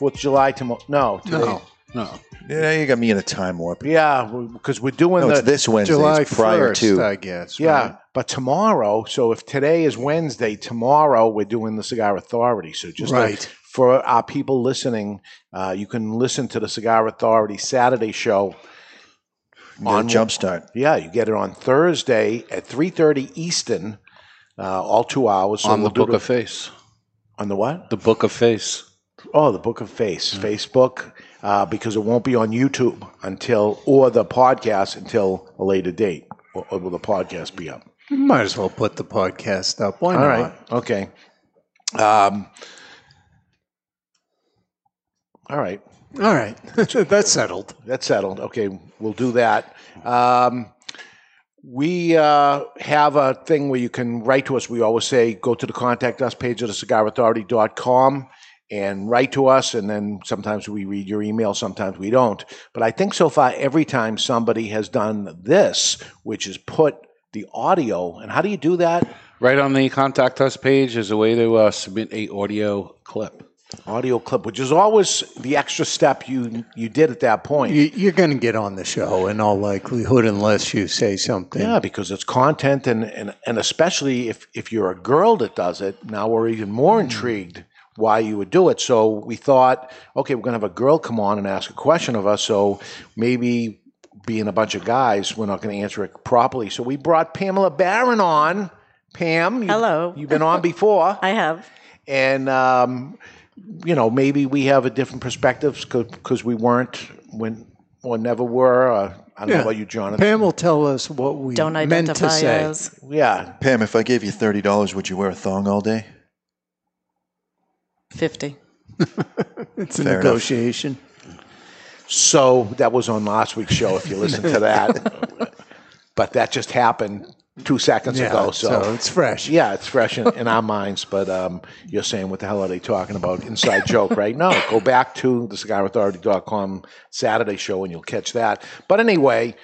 Fourth of July tomorrow. No, today. No, no. Yeah, you got me in a time warp. Yeah, because we're doing No, the it's this Wednesday. July it's prior 1st, to. I guess. Yeah, right? but tomorrow. So if today is Wednesday, tomorrow we're doing the Cigar Authority. So just like, Right. for our people listening, uh, you can listen to the Cigar Authority Saturday show. on Jumpstart. Yeah, you get it on Thursday at three thirty Eastern, uh, all two hours. So on we'll the do Book of Face. on the what? The Book of Face. Oh, the Book of Face, Facebook, uh, because it won't be on YouTube until or the podcast until a later date. Or, or will the podcast be up? Might as well put the podcast up. Why All not? right. Okay. Um, all right. All right. That's settled. That's settled. Okay, we'll do that. Um, we uh, have a thing where you can write to us. We always say go to the contact us page of the cigarauthority.com and write to us. And then sometimes we read your email, sometimes we don't. But I think so far, every time somebody has done this, which is put the audio, and how do you do that? Right on the contact us page is a way to uh, submit a audio clip. Audio clip, which is always the extra step you you did at that point. You, you're going to get on the show in all likelihood unless you say something. Yeah, because it's content, and, and, and especially if, if you're a girl that does it, now we're even more intrigued why you would do it. So we thought, okay, we're going to have a girl come on and ask a question of us. So maybe being a bunch of guys, we're not going to answer it properly. So we brought Pamela Barron on. Pam, you, Hello. You've been on before, I have. and um, you know maybe we have a different perspectives because we weren't when or never were. Uh, I don't know about you, Jonathan. Pam will tell us what we Don't meant to say. as. Yeah, Pam, if I gave you thirty dollars, would you wear a thong all day? 50. It's a Fair enough. negotiation. So that was on last week's show, if you listen to that. but that just happened two seconds Yeah, ago. so, So, it's fresh. yeah, it's fresh in, in our minds. But um, you're saying, what the hell are they talking about? Inside joke, right? No, go back to the cigarauthority.com Saturday show and you'll catch that. But anyway,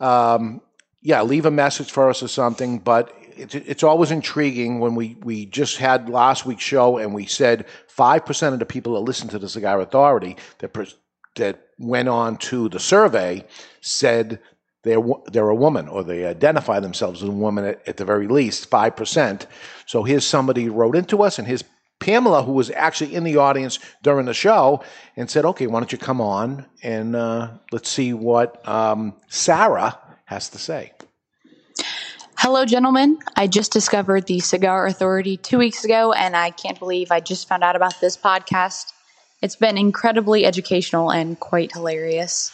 um, yeah, leave a message for us or something. But it's, it's always intriguing when we, we just had last week's show and we said 5% of the people that listen to the Cigar Authority that, that went on to the survey said they're, they're a woman or they identify themselves as a woman at, at the very least, 5%. So here's somebody who wrote into us and here's Pamela, who was actually in the audience during the show, and said, okay, why don't you come on and uh, let's see what um, Sarah has to say. Hello, gentlemen. I just discovered the Cigar Authority two weeks ago, and I can't believe I just found out about this podcast. It's been incredibly educational and quite hilarious.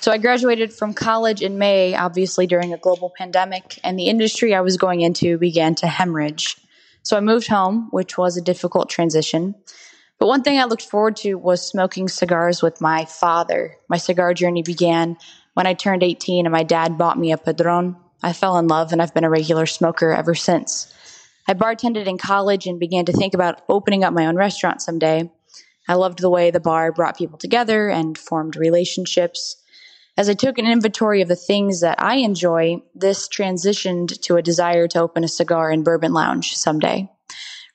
So, I graduated from college in May, obviously during a global pandemic, and the industry I was going into began to hemorrhage. So, I moved home, which was a difficult transition. But one thing I looked forward to was smoking cigars with my father. My cigar journey began when I turned 18 and my dad bought me a Padron. I fell in love and I've been a regular smoker ever since. I bartended in college and began to think about opening up my own restaurant someday. I loved the way the bar brought people together and formed relationships. As I took an inventory of the things that I enjoy, this transitioned to a desire to open a cigar and bourbon lounge someday.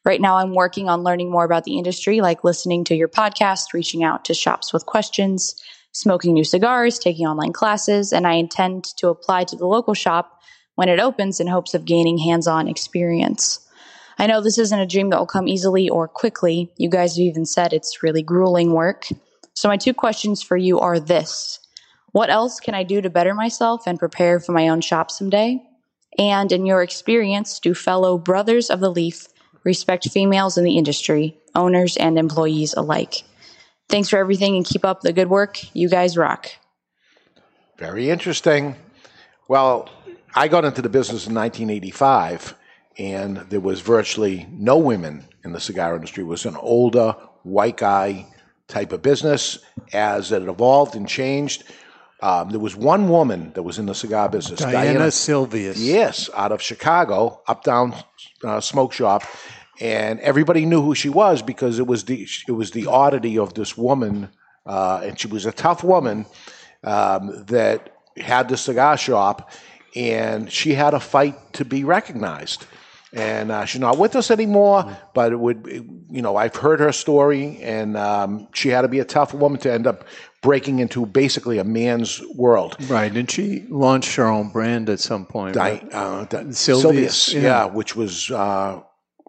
Right now, I'm working on learning more about the industry, like listening to your podcast, reaching out to shops with questions, smoking new cigars, taking online classes, and I intend to apply to the local shop when it opens in hopes of gaining hands on experience. I know this isn't a dream that will come easily or quickly. You guys have even said it's really grueling work. So, my two questions for you are this What else can I do to better myself and prepare for my own shop someday? And in your experience, do fellow brothers of the leaf respect females in the industry, owners and employees alike? Thanks for everything and keep up the good work. You guys rock. Very interesting. Well, I got into the business in 1985, and there was virtually no women in the cigar industry. It was an older, white guy type of business. As it evolved and changed, um, there was one woman that was in the cigar business, Diana, Silvius. Yes, out of Chicago, up down uh, smoke shop, and everybody knew who she was because it was the it was the oddity of this woman, uh, and she was a tough woman um, that had the cigar shop, and she had a fight to be recognized. And uh, she's not with us anymore, but it would, you know, I've heard her story, and um, she had to be a tough woman to end up breaking into basically a man's world. Right, and she launched her own brand at some point. Di- right? uh, Di- Silvius, Silvius, yeah. yeah. which was uh,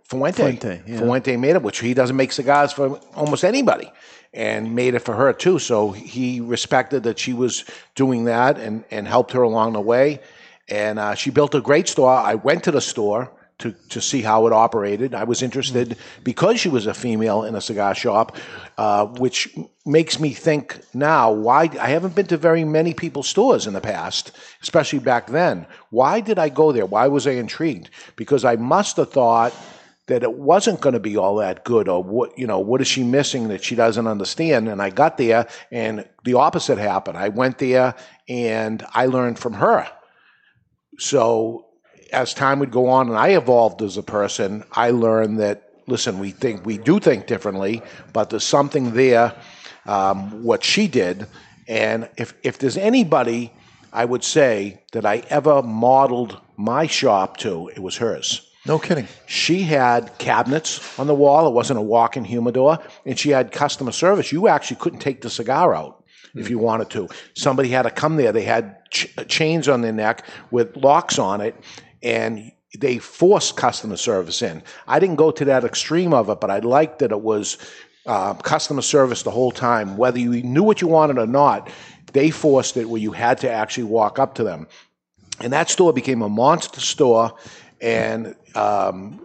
Fuente. Fuente, yeah. Fuente made it, which he doesn't make cigars for almost anybody, and made it for her too. So he respected that she was doing that and, and helped her along the way. And uh, she built a great store. I went to the store to, to see how it operated. I was interested because she was a female in a cigar shop, uh, which makes me think now why I haven't been to very many people's stores in the past, especially back then. Why did I go there? Why was I intrigued? Because I must have thought that it wasn't going to be all that good or what you know what is she missing that she doesn't understand and i got there and the opposite happened i went there and i learned from her so as time would go on and I evolved as a person, I learned that listen, we think we do think differently, but there's something there, um, what she did, and if if there's anybody I would say that I ever modeled my shop to, it was hers. No kidding. She had cabinets on the wall. It wasn't a walk-in humidor, and she had customer service. You actually couldn't take the cigar out if you wanted to. Somebody had to come there. They had ch- chains on their neck with locks on it, and they forced customer service in. I didn't go to that extreme of it, but I liked that it was uh, customer service the whole time, whether you knew what you wanted or not. They forced it where you had to actually walk up to them, and that store became a monster store. And um,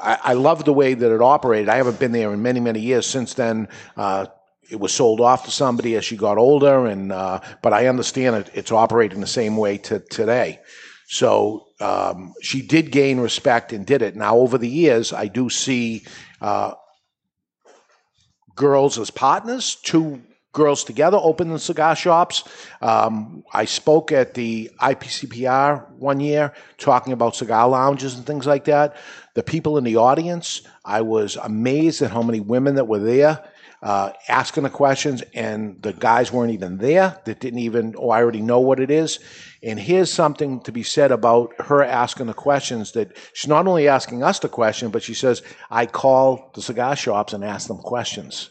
I, I love the way that it operated. I haven't been there in many, many years since then. Uh, it was sold off to somebody as she got older, and uh, but I understand it, it's operating the same way to today. So um, she did gain respect and did it. Now over the years, I do see uh, girls as partners, two girls together opening cigar shops. Um, I spoke at the IPCPR one year talking about cigar lounges and things like that. The people in the audience, I was amazed at how many women that were there. Uh, asking the questions, and the guys weren't even there that didn't even, oh, I already know what it is. And here's something to be said about her asking the questions that she's not only asking us the question, but she says, I call the cigar shops and ask them questions.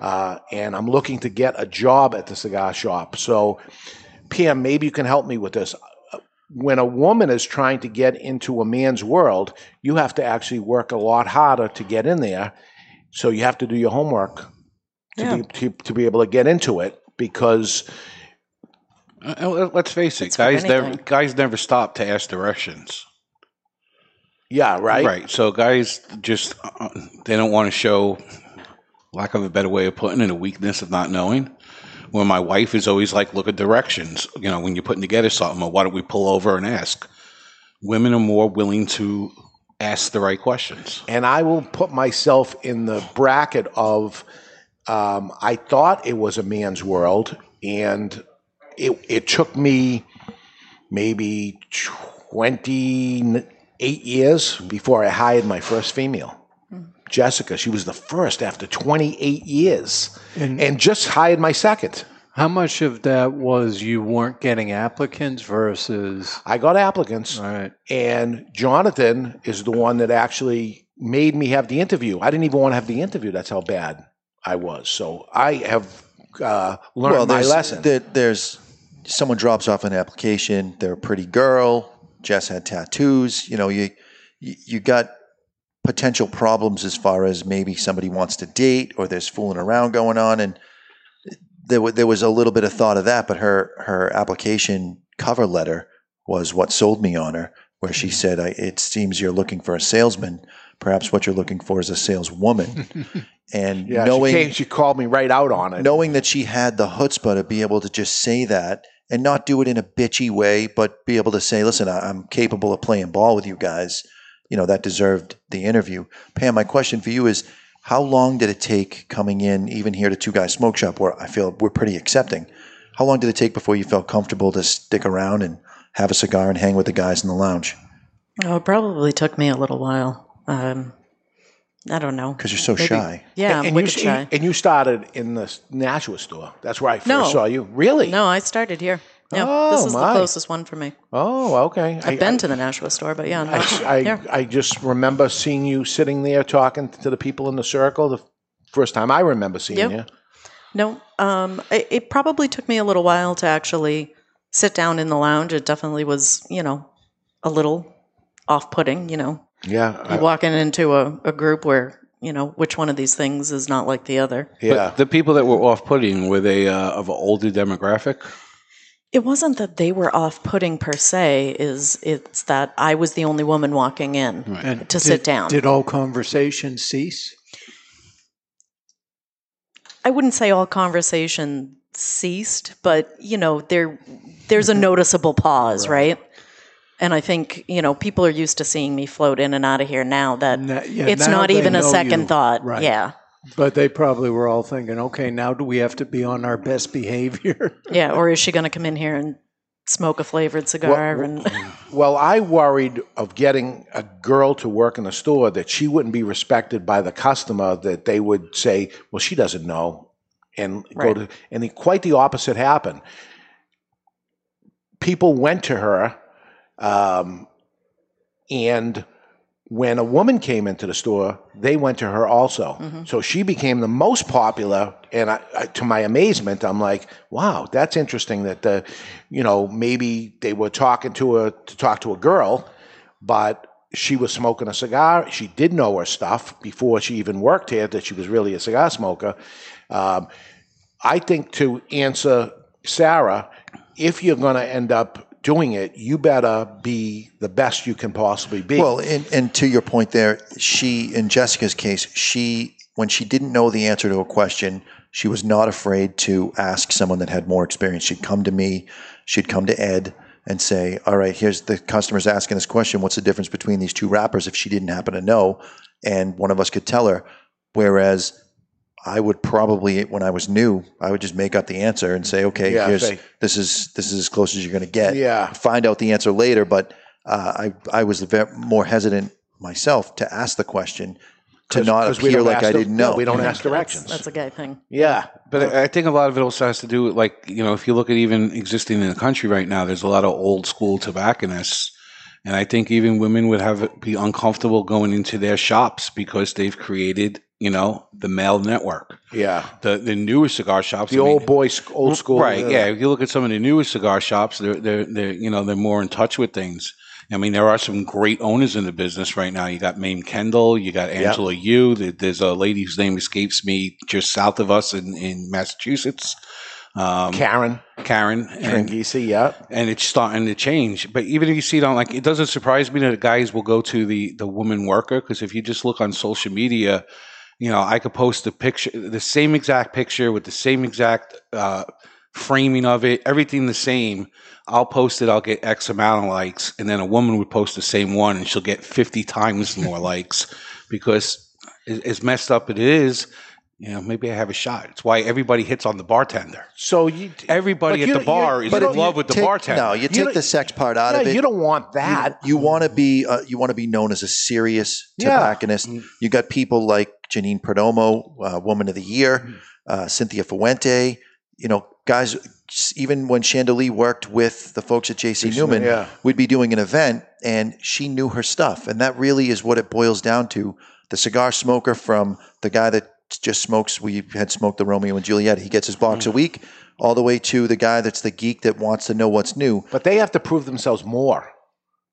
Uh, and I'm looking to get a job at the cigar shop. So, Pam, maybe you can help me with this. When a woman is trying to get into a man's world, you have to actually work a lot harder to get in there. So you have to do your homework to, Yeah. be, to, to be able to get into it because Uh, let- Let's face it, It's guys never guys never stop to ask directions. yeah, right. Right. So guys just uh, they don't want to show lack of a better way of putting it a weakness of not knowing. When my wife is always like, look at directions. You know, when you're putting together something, or why don't we pull over and ask? Women are more willing to ask the right questions. and I will put myself in the bracket of um, I thought it was a man's world, and it it took me maybe twenty eight years before I hired my first female. Jessica, she was the first after 28 years, And- and just hired my second. How much of that was you weren't getting applicants versus? I got applicants. All right. And Jonathan is the one that actually made me have the interview. I didn't even want to have the interview. That's how bad I was. So I have uh, learned my there's, lesson. there- there's someone drops off an application. They're a pretty girl. Jess had tattoos. You know, you you, you got potential problems as far as maybe somebody wants to date or there's fooling around going on, and there wa- there was a little bit of thought of that. But her her application cover letter was what sold me on her, where she mm-hmm. said, I, "It seems you're looking for a salesman. Perhaps what you're looking for is a saleswoman." and yeah, knowing she, came, she called me right out on it. knowing that she had the chutzpah to be able to just say that and not do it in a bitchy way, but be able to say, "Listen, I- I'm capable of playing ball with you guys." You know that deserved the interview. Pam, my question for you is: How long did it take coming in, even here to Two Guys Smoke Shop, where I feel we're pretty accepting? How long did it take before you felt comfortable to stick around and have a cigar and hang with the guys in the lounge? Oh, it probably took me a little while. Um, I don't know. Because you're so Maybe- shy. Yeah, I'm and you, shy. and you started in the Nashua store. That's where I first No. saw you. Really? No, I started here. Yeah, Oh, this is my. the closest one for me. Oh, okay. I've been to the Nashua store, but yeah, not I, I, here. I just remember seeing you sitting there talking to the people in the circle. The first time I remember seeing Yep. you. No, um, it, it probably took me a little while to actually sit down in the lounge. It definitely was, you know, a little off-putting. You know, Yeah. I- you walking into a, a group where you know which one of these things is not like the other. yeah. But the people that were off-putting were they uh, of an older demographic? It wasn't that they were off-putting per se. Is it's that I was the only woman walking in And to did- sit down. Did all conversation cease? I wouldn't say all conversation ceased, but you know, there there's a mm-hmm. noticeable pause, right? And I think you know people are used to seeing me float in and out of here now. That Na- yeah, it's now not even a second you. thought. Right. Yeah, But they probably were all thinking, okay, now do we have to be on our best behavior? yeah. Or is she going to come in here and smoke a flavored cigar? and Well, I worried of getting a girl to work in the store that she wouldn't be respected by the customer. That they would say, "Well, she doesn't know," and Right. go to and the, quite the opposite happened. People went to her, um, and when a woman came into the store, they went to her also. So she became the most popular. And I, I, to my amazement, I'm like, wow, that's interesting. That the, you know, maybe they were talking to her to talk to a girl, but she was smoking a cigar. She did know her stuff before she even worked here. That she was really a cigar smoker. Um, I think to answer Sarah, if you're going to end up doing it, you better be the best you can possibly be. Well, and, and to your point there, she, in Jessica's case, she, when she didn't know the answer to a question, she was not afraid to ask someone that had more experience. She'd come to me, she'd come to Ed and say, All right, here's the customer's asking this question. What's the difference between these two wrappers if she didn't happen to know? And one of us could tell her. Whereas I would probably, when I was new, I would just make up the answer and say, "Okay, Yeah, here's say- this is this is as close as you're going to get." Yeah. find out the answer later. But uh, I I was ve- more hesitant myself to ask the question to not 'cause we appear don't like I didn't no, know. we don't ask that's, directions. that's a guy thing. yeah, But I I think a lot of it also has to do with, like, you know, if you look at even existing in the country right now, there's a lot of old school tobacconists. And I think even women would have be uncomfortable going into their shops because they've created, you know, the male network. yeah. The the newer cigar shops. The I mean- old boy, sc- old school. Right. uh, Yeah. If you look at some of the newer cigar shops, they're they're they're you know they're more in touch with things. I mean, there are some great owners in the business right now. You got Mame Kendall, you got Angela Yu. There's a lady whose name escapes me just south of us in, in Massachusetts, um, Karen Karen. Tringisi, yeah. and it's starting to change. But even if you see it on, like, it doesn't surprise me that guys will go to the the woman worker because if you just look on social media, you know, I could post a picture, the same exact picture with the same exact uh, framing of it, everything the same. I'll post it, I'll get X amount of likes, and then a woman would post the same one and she'll get 50 times more likes because as as messed up it is, you know, maybe I have a shot. It's why everybody hits on the bartender. So you, Everybody at you- the bar you- is in love with the bartender. No, you take the sex part out yeah, of it. you don't want that. You, want to be uh, you want to be known as a serious Yeah. tobacconist. You got people like Janine Perdomo, uh, Woman of the Year, uh, Cynthia Fuente. You know, guys. Even when Chandelier worked with the folks at JC Newman, yeah. we'd be doing an event, and she knew her stuff, and that really is what it boils down to. The cigar smoker from the guy that just smokes. We had smoked the Romeo and Juliet. He gets his box a week, all the way to the guy that's the geek that wants to know what's new. But they have to prove themselves more.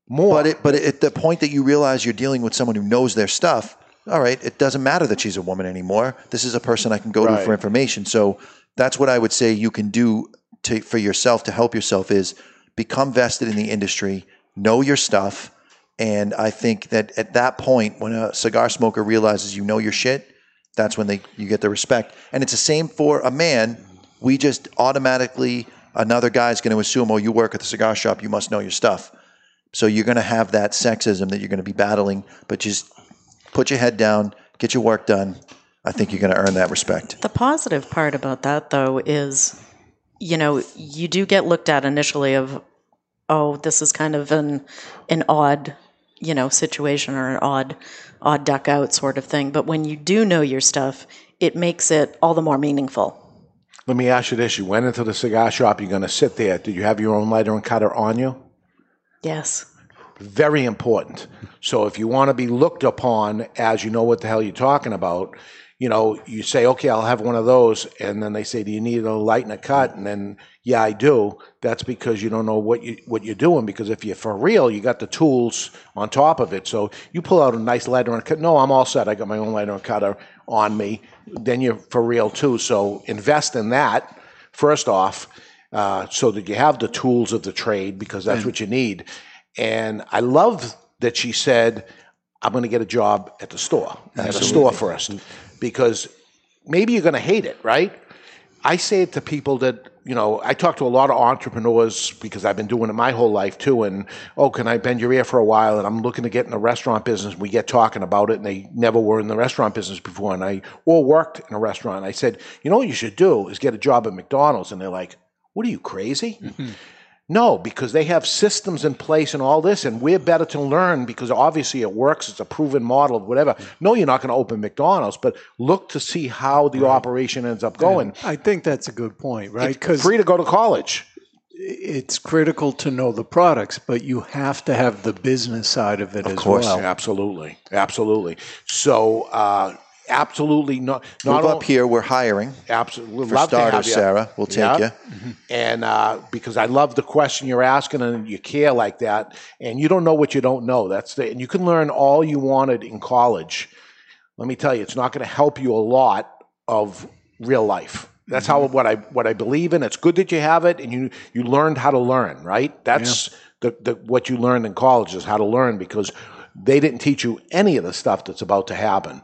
More. But it, but at the point that you realize you're dealing with someone who knows their stuff, all right, it doesn't matter that she's a woman anymore. This is a person I can go to for information. So that's what I would say you can do to for yourself to help yourself is become vested in the industry, know your stuff, and I think that at that point, when a cigar smoker realizes you know your shit, that's when they you get the respect. And it's the same for a man. We just automatically another guy's going to assume, oh, you work at the cigar shop, you must know your stuff. So you're going to have that sexism that you're going to be battling, but just put your head down, get your work done. I think you're going to earn that respect. The positive part about that, though, is you know you do get looked at initially of oh this is kind of an an odd you know situation or an odd odd duck out sort of thing. But when you do know your stuff, it makes it all the more meaningful. Let me ask you this: You went into the cigar shop. You're going to sit there. Did you have your own lighter and cutter on you? Yes. Very important. So if you want to be looked upon as you know what the hell you're talking about, you know, you say, okay, I'll have one of those, and then they say, do you need a light and a cut? And then, yeah, I do. That's because you don't know what you what you're doing. Because if you're for real, you got the tools on top of it. So you pull out a nice lighter and cut. No, I'm all set. I got my own lighter and cutter on me. Then you're for real too. So invest in that first off, uh, so that you have the tools of the trade because that's what you need. And I love that she said, I'm going to get a job at the store, at a store first, because maybe you're going to hate it, right? I say it to people that, you know, I talk to a lot of entrepreneurs because I've been doing it my whole life too. And, oh, can I bend your ear for a while? And I'm looking to get in the restaurant business. We get talking about it and they never were in the restaurant business before. And I, or worked in a restaurant. I said, you know what you should do is get a job at McDonald's. And they're like, what are you crazy? Mm-hmm. No, because they have systems in place and all this, and we're better to learn because obviously it works. It's a proven model, of whatever. No, you're not going to open McDonald's, but look to see how the operation ends up going. I think that's a good point, right? Because free to go to college. it's critical to know the products, but you have to have the business side of it as course. well. Absolutely, absolutely. So, uh, absolutely not. Not Move all- up here. We're hiring. Absolutely, For love to have starters, you. Sarah, we'll take Yeah. you. And uh, because I love the question you're asking, and you care like that, and you don't know what you don't know. That's the, and you can learn all you wanted in college. Let me tell you, it's not going to help you a lot of real life. That's how what I what I believe in. It's good that you have it, and you you learned how to learn. Right? That's the, the what you learned in college is how to learn because they didn't teach you any of the stuff that's about to happen.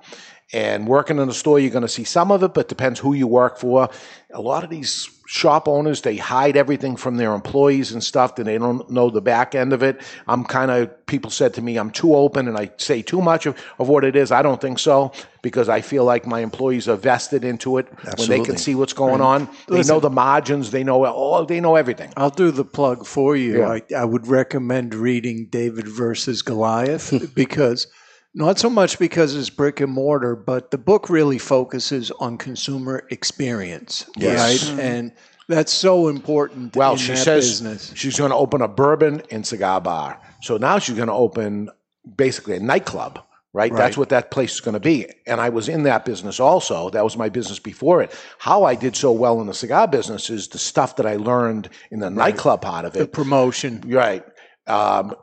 And working in the store, you're going to see some of it, but depends who you work for. A lot of these shop owners, they hide everything from their employees and stuff, and they don't know the back end of it. I'm kind of, people said to me, I'm too open and I say too much of, of what it is. I don't think so because I feel like my employees are vested into it when they can see what's going on. They know the margins, they know, oh, they know everything. I'll do the plug for you. Yeah. I, I would recommend reading David versus Goliath because not so much because it's brick and mortar, but the book really focuses on consumer experience, Yes. right? Mm-hmm. And that's so important. Well, in she that says business. she's going to open a bourbon and cigar bar. So now she's going to open basically a nightclub, right? That's what that place is going to be. And I was in that business also. That was my business before it. How I did so well in the cigar business is the stuff that I learned in the nightclub part of it. the it. promotion. Right. Um,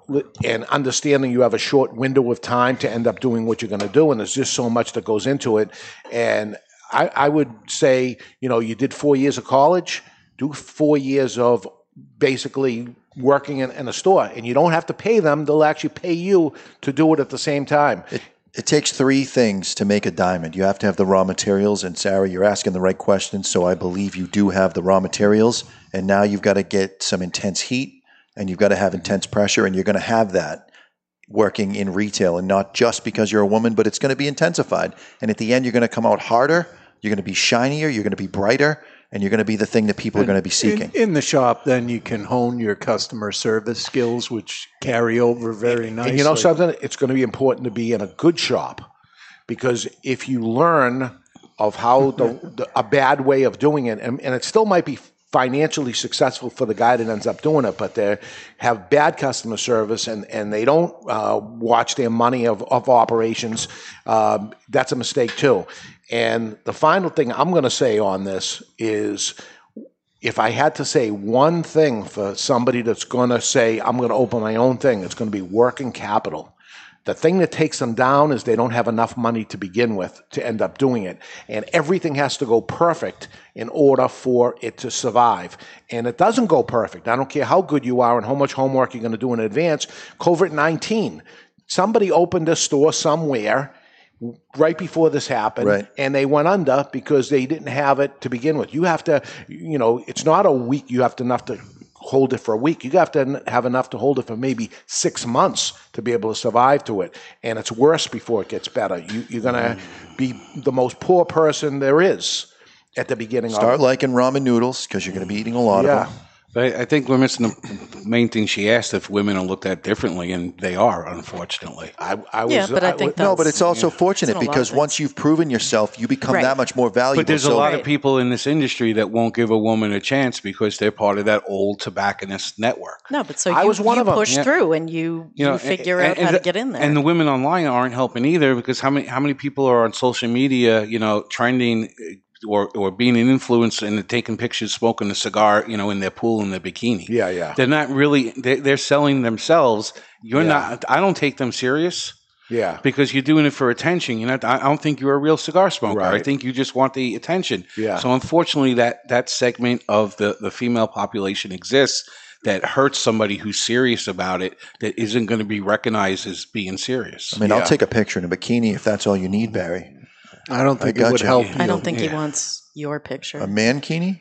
and understanding you have a short window of time to end up doing what you're going to do, and there's just so much that goes into it. And I, I would say, you know, you did four years of college, do four years of basically working in, in a store, and you don't have to pay them; they'll actually pay you to do it at the same time. It takes three things to make a diamond. You have to have the raw materials, and Sarah, you're asking the right questions, so I believe you do have the raw materials. And now you've got to get some intense heat, and you've got to have intense pressure, and you're going to have that working in retail, and not just because you're a woman, but it's going to be intensified. And at the end, you're going to come out harder. You're going to be shinier. You're going to be brighter, and you're going to be the thing that people are going to be seeking. In, in the shop, then you can hone your customer service skills, which carry over very nicely. And you know something? It's going to be important to be in a good shop because if you learn of how the, the a bad way of doing it, and, and it still might be financially successful for the guy that ends up doing it, but they have bad customer service and, and they don't uh, watch their money of, of operations. Um, that's a mistake too. And the final thing I'm going to say on this is if I had to say one thing for somebody that's going to say, I'm going to open my own thing, it's going to be working capital. The thing that takes them down is they don't have enough money to begin with to end up doing it. And everything has to go perfect in order for it to survive. And it doesn't go perfect. I don't care how good you are and how much homework you're going to do in advance. COVID 19. Somebody opened a store somewhere right before this happened Right. and they went under because they didn't have it to begin with. You have to, you know, it's not a week you have to enough to hold it for a week. You have to have enough to hold it for maybe six months to be able to survive to it. And it's worse before it gets better. You, you're going to mm. be the most poor person there is at the beginning Start of liking ramen noodles because you're going to be eating a lot Yeah. of them. But I I think we're missing the main thing she asked if women are looked at differently, and they are, unfortunately. I, I was, Yeah, but I think No, but it's also fortunate It's in a lot of because once you've proven yourself, you become Right. that much more valuable. But there's a So- lot of people in this industry that won't give a woman a chance because they're part of that old tobacconist network. No, but so you, I was one you of 'em. push Yeah. through and you You know, you figure and- out and how the- to get in there. And the women online aren't helping either because how many how many people are on social media, you know, trending or or being an influencer and taking pictures, smoking a cigar, you know, in their pool in their bikini. Yeah, yeah. They're not really. They're, they're selling themselves. You're Yeah. not. I don't take them serious yeah. because you're doing it for attention. You're not. I I don't think you're a real cigar smoker. I think you just want the attention. Yeah. So unfortunately, that that segment of the the female population exists that hurts somebody who's serious about it that isn't going to be recognized as being serious. I mean, Yeah. I'll take a picture in a bikini if that's all you need, Barry. I don't think it would you. help I don't think he wants your picture. A mankini?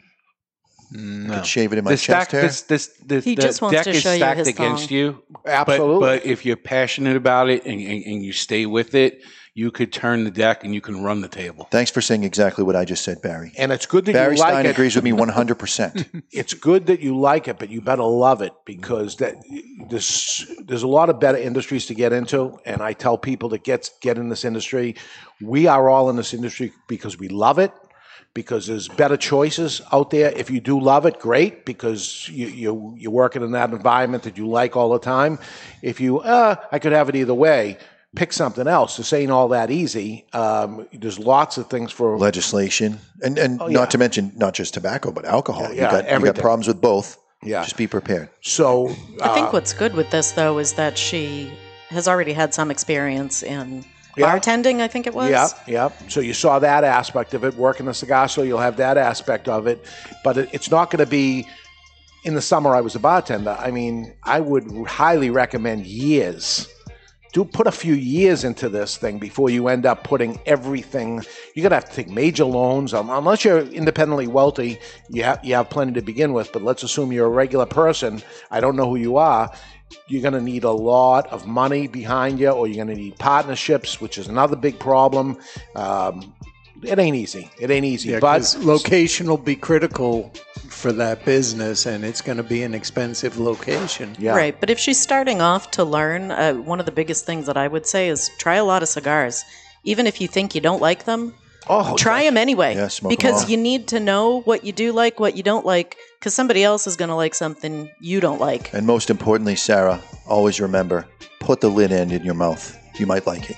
No. Could shave it in my the chest stack, hair. this, this, this, He the just wants deck to is show you stacked his against thong. you. Absolutely. But, but if you're passionate about it and, and, and you stay with it, you could turn the deck and you can run the table. Thanks for saying exactly what I just said, Barry. and it's good that Barry you like Stein it. agrees with me 100%. it's good that you like it, but you better love it because that there's there's a lot of better industries to get into, and I tell people that get get in this industry, we are all in this industry because we love it. Because there's better choices out there. If you do love it, great. Because you you you're working in that environment that you like all the time. If you, uh, I could have it either way. Pick something else. This ain't all that easy. Um, there's lots of things for Legislation. And, and Oh, yeah. not to mention, not just tobacco, but alcohol. Yeah, you, yeah, got, you got problems with both. Yeah. Just be prepared. so. I uh, think what's good with this though is that she has already had some experience in Yeah. bartending. I think it was. Yep, yep. So you saw that aspect of it. Working the cigar store, you'll have that aspect of it. But it, it's not going to be in the summer. I was a bartender. I mean, I would highly recommend years. Do put a few years into this thing before you end up putting everything. You're gonna have to take major loans, um, unless you're independently wealthy. You have you have plenty to begin with. But let's assume you're a regular person. I don't know who you are. You're going to need a lot of money behind you, or you're going to need partnerships, which is another big problem. Um, it ain't easy. It ain't easy. Yeah, but location will be critical for that business, and it's going to be an expensive location. yeah, Right, but if she's starting off to learn, uh, one of the biggest things that I would say is try a lot of cigars. Even if you think you don't like them, Oh, try them anyway. Yeah, smoke 'em because all. you need to know what you do like, what you don't like, because somebody else is going to like something you don't like. And most importantly, Sarah, always remember put the lid end in your mouth. You might like it.